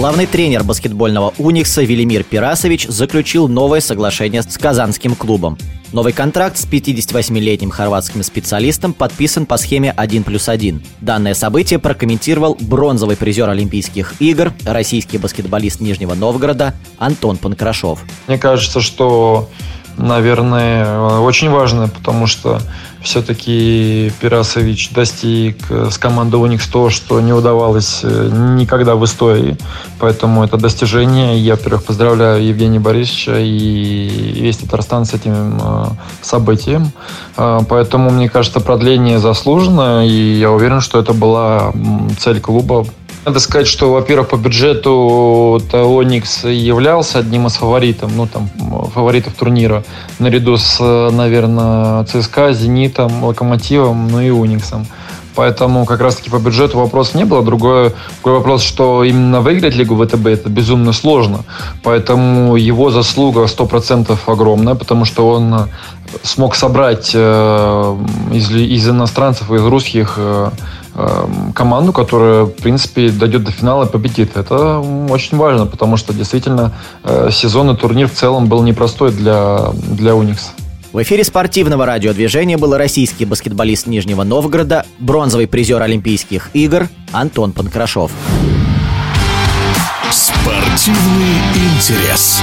Главный тренер баскетбольного «Уникса» Велимир Пирасович заключил новое соглашение с казанским клубом. Новый контракт с 58-летним хорватским специалистом подписан по схеме 1 плюс 1. Данное событие прокомментировал бронзовый призер Олимпийских игр, российский баскетболист Нижнего Новгорода Антон Панкрашов. Мне кажется, что наверное, очень важно, потому что все-таки Пирасович достиг с командой Уникс то, что не удавалось э, никогда в истории. Поэтому это достижение. Я, во-первых, поздравляю Евгения Борисовича и весь Татарстан с этим э, событием. Э, поэтому, мне кажется, продление заслужено, и я уверен, что это была цель клуба надо сказать, что, во-первых, по бюджету Оникс являлся одним из фаворитов, ну, там, фаворитов турнира, наряду с, наверное, ЦСКА, Зенитом, Локомотивом, ну и Униксом. Поэтому как раз-таки по бюджету вопрос не было. Другой, другой вопрос, что именно выиграть Лигу ВТБ это безумно сложно. Поэтому его заслуга 100% огромная, потому что он смог собрать э, из, из иностранцев, из русских э, команду, которая, в принципе, дойдет до финала и победит. Это очень важно, потому что действительно э, сезон и турнир в целом был непростой для, для Уникс. В эфире спортивного радиодвижения был российский баскетболист Нижнего Новгорода, бронзовый призер Олимпийских игр Антон Панкрашов. Спортивный интерес.